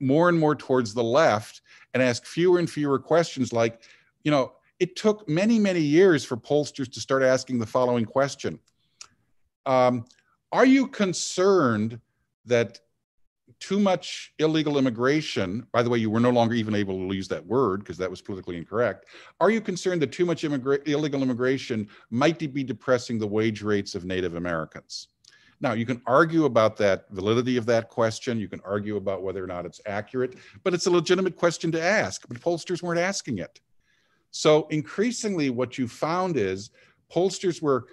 more and more towards the left and ask fewer and fewer questions like, you know, it took many, many years for pollsters to start asking the following question um, Are you concerned that too much illegal immigration, by the way, you were no longer even able to use that word because that was politically incorrect. Are you concerned that too much immigra- illegal immigration might be depressing the wage rates of Native Americans? Now, you can argue about that validity of that question. You can argue about whether or not it's accurate, but it's a legitimate question to ask. But pollsters weren't asking it. So, increasingly, what you found is pollsters were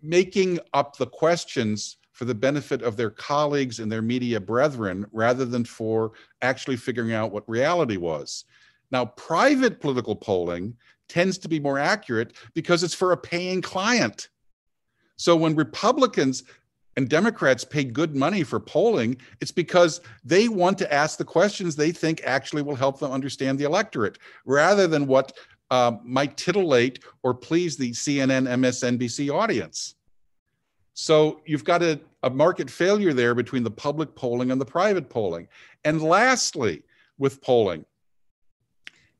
making up the questions for the benefit of their colleagues and their media brethren rather than for actually figuring out what reality was. Now, private political polling tends to be more accurate because it's for a paying client. So when Republicans and Democrats pay good money for polling, it's because they want to ask the questions they think actually will help them understand the electorate rather than what uh, might titillate or please the CNN, MSNBC audience. So you've got a, a market failure there between the public polling and the private polling. And lastly, with polling,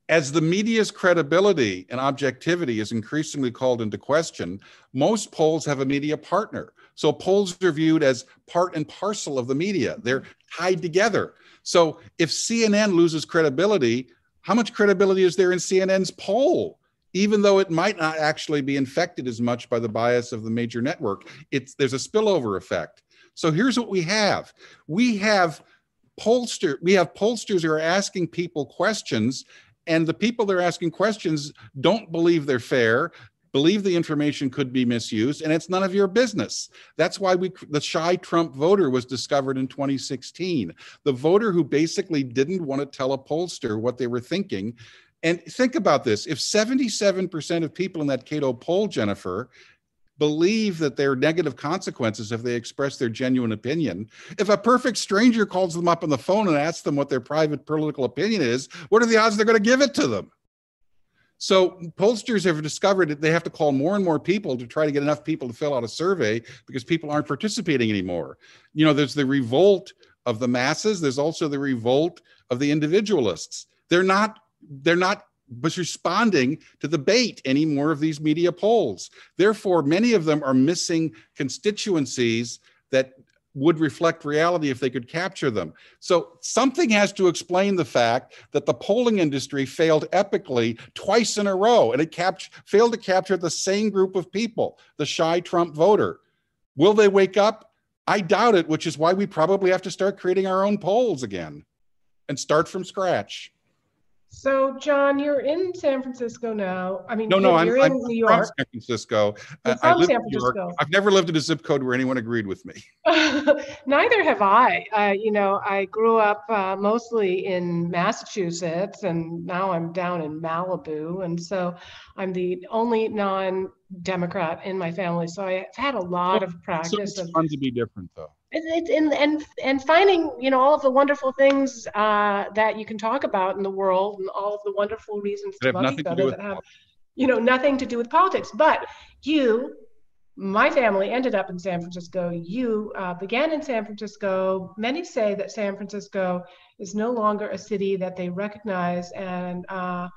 as the media's credibility and objectivity is increasingly called into question, most polls have a media partner. So polls are viewed as part and parcel of the media, they're tied together. So if CNN loses credibility, how much credibility is there in CNN's poll? even though it might not actually be infected as much by the bias of the major network it's there's a spillover effect so here's what we have we have pollster we have pollsters who are asking people questions and the people they're asking questions don't believe they're fair believe the information could be misused and it's none of your business that's why we the shy trump voter was discovered in 2016 the voter who basically didn't want to tell a pollster what they were thinking and think about this if 77% of people in that Cato poll, Jennifer, believe that there are negative consequences if they express their genuine opinion. If a perfect stranger calls them up on the phone and asks them what their private political opinion is, what are the odds they're going to give it to them? So pollsters have discovered that they have to call more and more people to try to get enough people to fill out a survey because people aren't participating anymore. You know, there's the revolt of the masses, there's also the revolt of the individualists. They're not they're not responding to the bait any more of these media polls. Therefore, many of them are missing constituencies that would reflect reality if they could capture them. So something has to explain the fact that the polling industry failed epically twice in a row and it failed to capture the same group of people, the shy Trump voter. Will they wake up? I doubt it, which is why we probably have to start creating our own polls again and start from scratch. So, John, you're in San Francisco now. I mean, no, no, you're I'm, in I'm New York. from San Francisco. You're I from live San in New York. Francisco. I've never lived in a zip code where anyone agreed with me. Neither have I. Uh, you know, I grew up uh, mostly in Massachusetts, and now I'm down in Malibu, and so I'm the only non-Democrat in my family. So I've had a lot of practice. So it's of fun to be different, though. It's and and and finding you know all of the wonderful things uh, that you can talk about in the world and all of the wonderful reasons to love each other that have you know nothing to do with politics. But you, my family ended up in San Francisco. You uh, began in San Francisco. Many say that San Francisco is no longer a city that they recognize, and uh,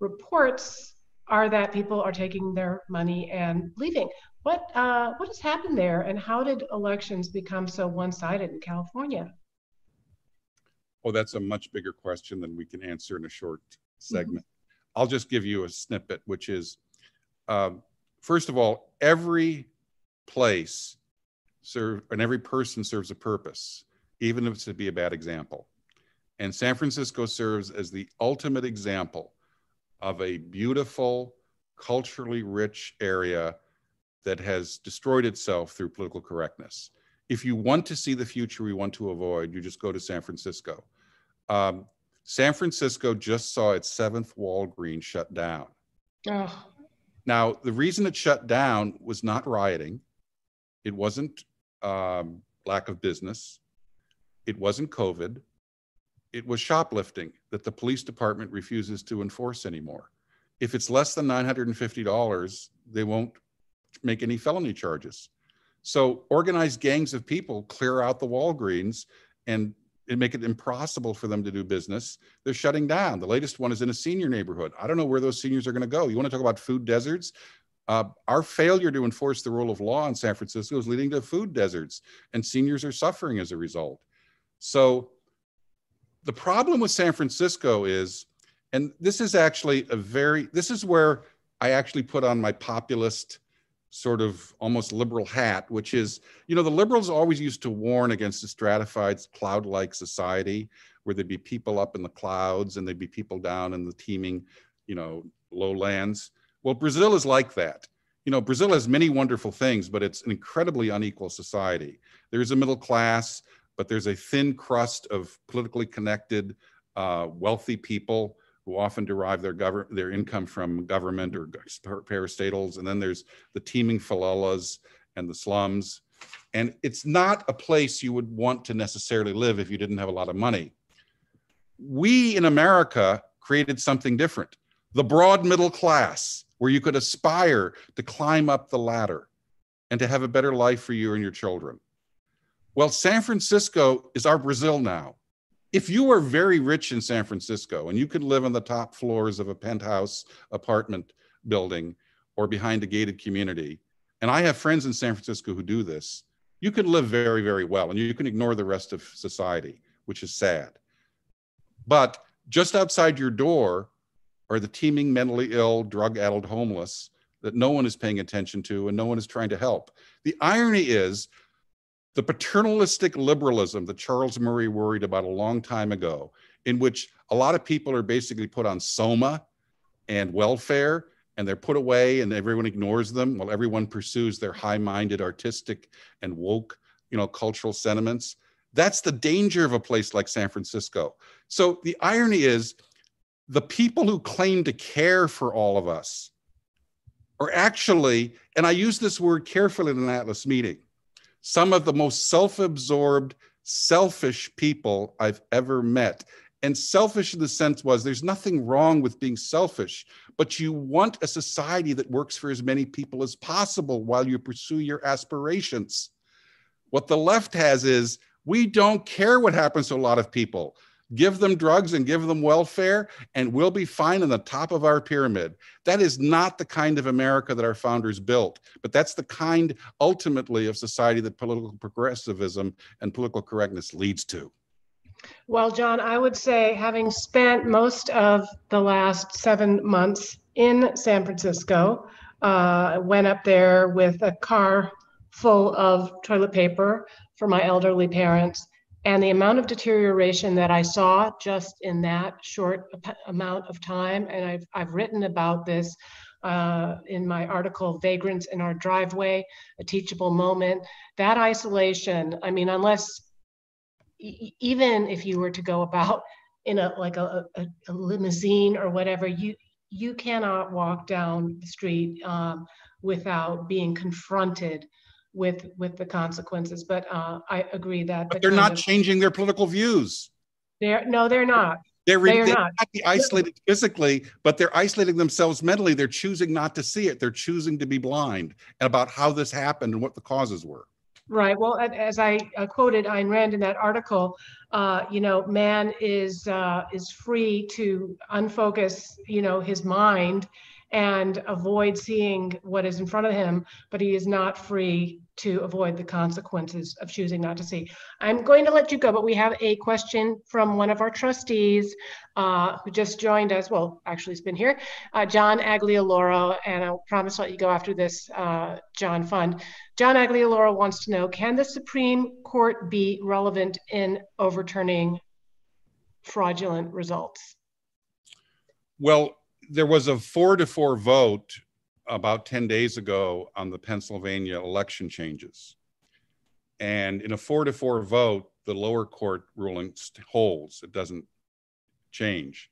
reports are that people are taking their money and leaving. What uh, what has happened there, and how did elections become so one-sided in California? Oh, that's a much bigger question than we can answer in a short Mm-hmm. segment. I'll just give you a snippet, which is um, first of all, every place serve and every person serves a purpose, even if it's to be a bad example. And San Francisco serves as the ultimate example of a beautiful, culturally rich area that has destroyed itself through political correctness. If you want to see the future we want to avoid, you just go to San Francisco. Um, San Francisco just saw its seventh Walgreens shut down. Oh, Now, the reason it shut down was not rioting. It wasn't um, lack of business. It wasn't COVID. It was shoplifting that the police department refuses to enforce anymore. If it's less than $950, they won't make any felony charges. So organized gangs of people clear out the Walgreens and make it impossible for them to do business. They're shutting down. The latest one is in a senior neighborhood. I don't know where those seniors are going to go. You want to talk about food deserts? Uh, our failure to enforce the rule of law in San Francisco is leading to food deserts, and seniors are suffering as a result. So, the problem with San Francisco is, and this is actually a very, this is where I actually put on my populist sort of almost liberal hat, which is, you know, the liberals always used to warn against a stratified cloud like society where there'd be people up in the clouds and there'd be people down in the teeming, you know, lowlands. Well, Brazil is like that. You know, Brazil has many wonderful things, but it's an incredibly unequal society. There's a middle class, but there's a thin crust of politically connected, uh, wealthy people who often derive their govern their income from government or parastatals. And then there's the teeming favelas and the slums. And it's not a place you would want to necessarily live if you didn't have a lot of money. We in America created something different the broad middle class, where you could aspire to climb up the ladder and to have a better life for you and your children. Well, San Francisco is our Brazil now if you are very rich in San Francisco and you could live on the top floors of a penthouse apartment building or behind a gated community, and I have friends in San Francisco who do this, you can live very, very well and you can ignore the rest of society, which is sad. But just outside your door are the teeming mentally ill, drug addled homeless that no one is paying attention to and no one is trying to help. The irony is the paternalistic liberalism that Charles Murray worried about a long time ago, in which a lot of people are basically put on soma and welfare, and they're put away and everyone ignores them while everyone pursues their high-minded artistic and woke, you know, cultural sentiments. That's the danger of a place like San Francisco. So the irony is the people who claim to care for all of us are actually, and I use this word carefully in an Atlas meeting, some of the most self absorbed, selfish people I've ever met. And selfish in the sense was there's nothing wrong with being selfish, but you want a society that works for as many people as possible while you pursue your aspirations. What the left has is we don't care what happens to a lot of people. Give them drugs and give them welfare, and we'll be fine on the top of our pyramid. That is not the kind of America that our founders built, but that's the kind ultimately of society that political progressivism and political correctness leads to. Well, John, I would say having spent most of the last seven months in San Francisco, uh, went up there with a car full of toilet paper for my elderly parents. And the amount of deterioration that I saw just in that short amount of time, and I've, I've written about this uh, in my article, Vagrants in Our Driveway, A Teachable Moment. That isolation, I mean, unless even if you were to go about in a like a, a, a limousine or whatever, you you cannot walk down the street um, without being confronted with with the consequences. But uh, I agree that but the they're not changing their political views. They're no, they're not. They're, they are not. not isolated physically, but they're isolating themselves mentally. They're choosing not to see it. They're choosing to be blind about how this happened and what the causes were. Right. Well, as I uh, quoted Ayn Rand in that article, uh, you know, man is uh, is free to unfocus, you know, his mind and avoid seeing what is in front of him, but he is not free to avoid the consequences of choosing not to see. I'm going to let you go, but we have a question from one of our trustees uh, who just joined us. Well, actually, he has been here, uh, John Aglialoro, and I'll promise to let you go after this, uh, John Fund. John Aglialoro wants to know Can the Supreme Court be relevant in overturning fraudulent results? Well, there was a four to four vote about 10 days ago on the Pennsylvania election changes. And in a four to four vote, the lower court ruling holds, it doesn't change.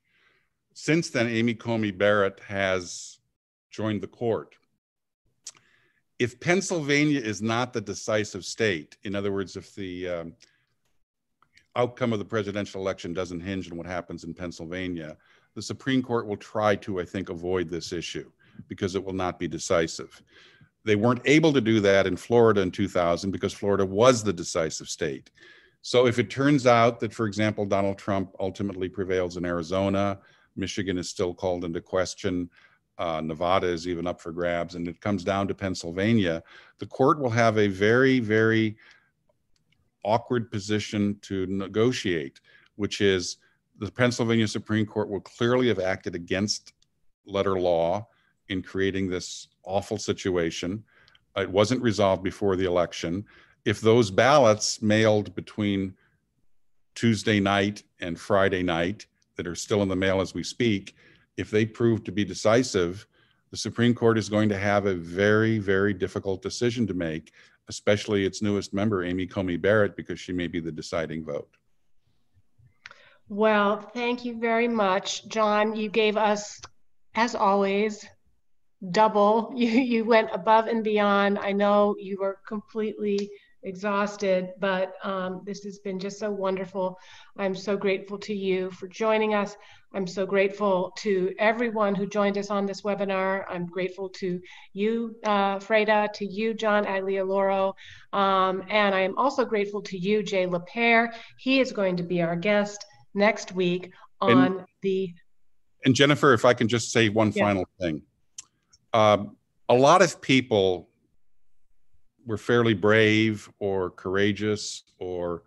Since then, Amy Coney Barrett has joined the court. If Pennsylvania is not the decisive state, in other words, if the um, outcome of the presidential election doesn't hinge on what happens in Pennsylvania, the Supreme Court will try to, I think, avoid this issue because it will not be decisive. They weren't able to do that in Florida in 2000 because Florida was the decisive state. So if it turns out that, for example, Donald Trump ultimately prevails in Arizona, Michigan is still called into question, uh, Nevada is even up for grabs, and it comes down to Pennsylvania, the court will have a very, very awkward position to negotiate, which is the Pennsylvania Supreme Court will clearly have acted against letter law in creating this awful situation. It wasn't resolved before the election. If those ballots mailed between Tuesday night and Friday night that are still in the mail as we speak, if they prove to be decisive, the Supreme Court is going to have a very, very difficult decision to make, especially its newest member, Amy Coney Barrett, because she may be the deciding vote. Well, thank you very much, John. You gave us, as always, double. You you went above and beyond. I know you were completely exhausted, but um, this has been just so wonderful. I'm so grateful to you for joining us. I'm so grateful to everyone who joined us on this webinar. I'm grateful to you, uh, Freda, to you, John Aglialoro, um, and I am also grateful to you, Jay Lapierre. He is going to be our guest next week on and, the. And Jennifer, if I can just say one yeah. final thing. Um, a lot of people were fairly brave or courageous or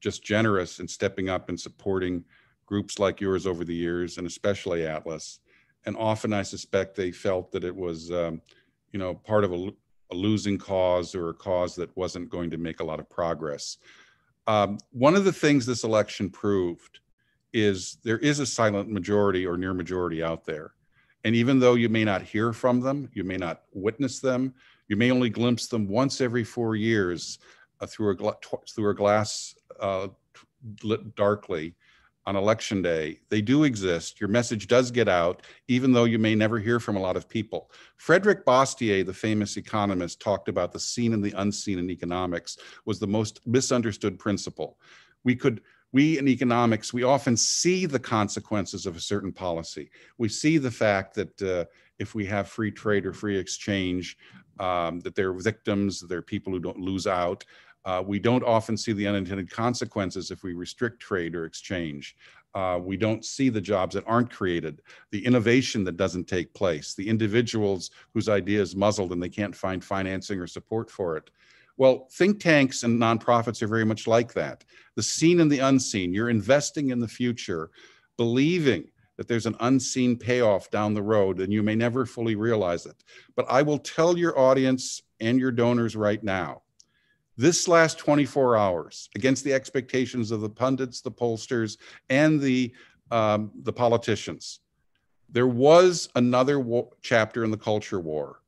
just generous in stepping up and supporting groups like yours over the years, and especially Atlas. And often, I suspect they felt that it was, um, you know, part of a, a, losing cause or a cause that wasn't going to make a lot of progress. Um, one of the things this election proved is there is a silent majority or near majority out there. And even though you may not hear from them, you may not witness them, you may only glimpse them once every four years uh, through a gla- through a glass uh, lit darkly on election day. They do exist. Your message does get out, even though you may never hear from a lot of people. Frederick Bastiat, the famous economist, talked about the seen and the unseen in economics was the most misunderstood principle. We could we in economics, we often see the consequences of a certain policy. We see the fact that uh, if we have free trade or free exchange, um, that there are victims, there are people who don't lose out. Uh, we don't often see the unintended consequences if we restrict trade or exchange. Uh, we don't see the jobs that aren't created, the innovation that doesn't take place, the individuals whose idea is muzzled and they can't find financing or support for it. Well, think tanks and nonprofits are very much like that. The seen and the unseen. You're investing in the future, believing that there's an unseen payoff down the road and you may never fully realize it. But I will tell your audience and your donors right now this last 24 hours, against the expectations of the pundits, the pollsters, and the, um, the politicians, there was another chapter in the culture war.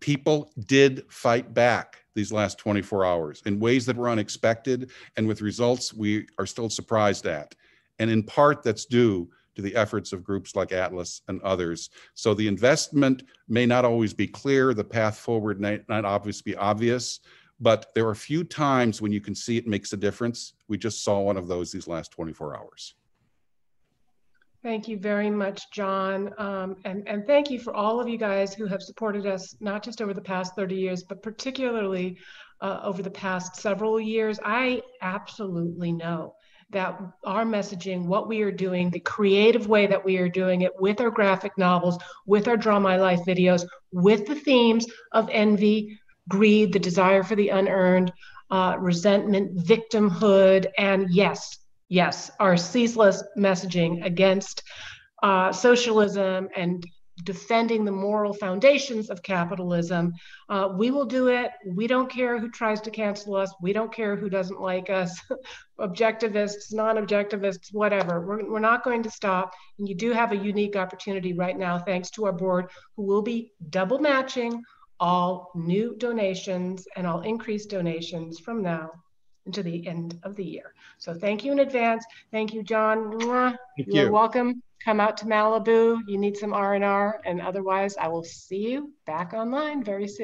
People did fight back these last 24 hours in ways that were unexpected and with results we are still surprised at. And in part, that's due to the efforts of groups like Atlas and others. So the investment may not always be clear, the path forward may not always be obvious, but there are a few times when you can see it makes a difference. We just saw one of those these last 24 hours. Thank you very much, John. Um, and, and thank you for all of you guys who have supported us, not just over the past 30 years, but particularly uh, over the past several years. I absolutely know that our messaging, what we are doing, the creative way that we are doing it with our graphic novels, with our Draw My Life videos, with the themes of envy, greed, the desire for the unearned, uh, resentment, victimhood, and yes, yes, our ceaseless messaging against uh, socialism and defending the moral foundations of capitalism. Uh, we will do it. We don't care who tries to cancel us. We don't care who doesn't like us, objectivists, non objectivists, whatever. We're, we're not going to stop. And you do have a unique opportunity right now, thanks to our board, who will be double matching all new donations and all increased donations from now until the end of the year. So thank you in advance. Thank you, John. Thank You're you. welcome. Come out to Malibu. You need some R&R and otherwise I will see you back online very soon.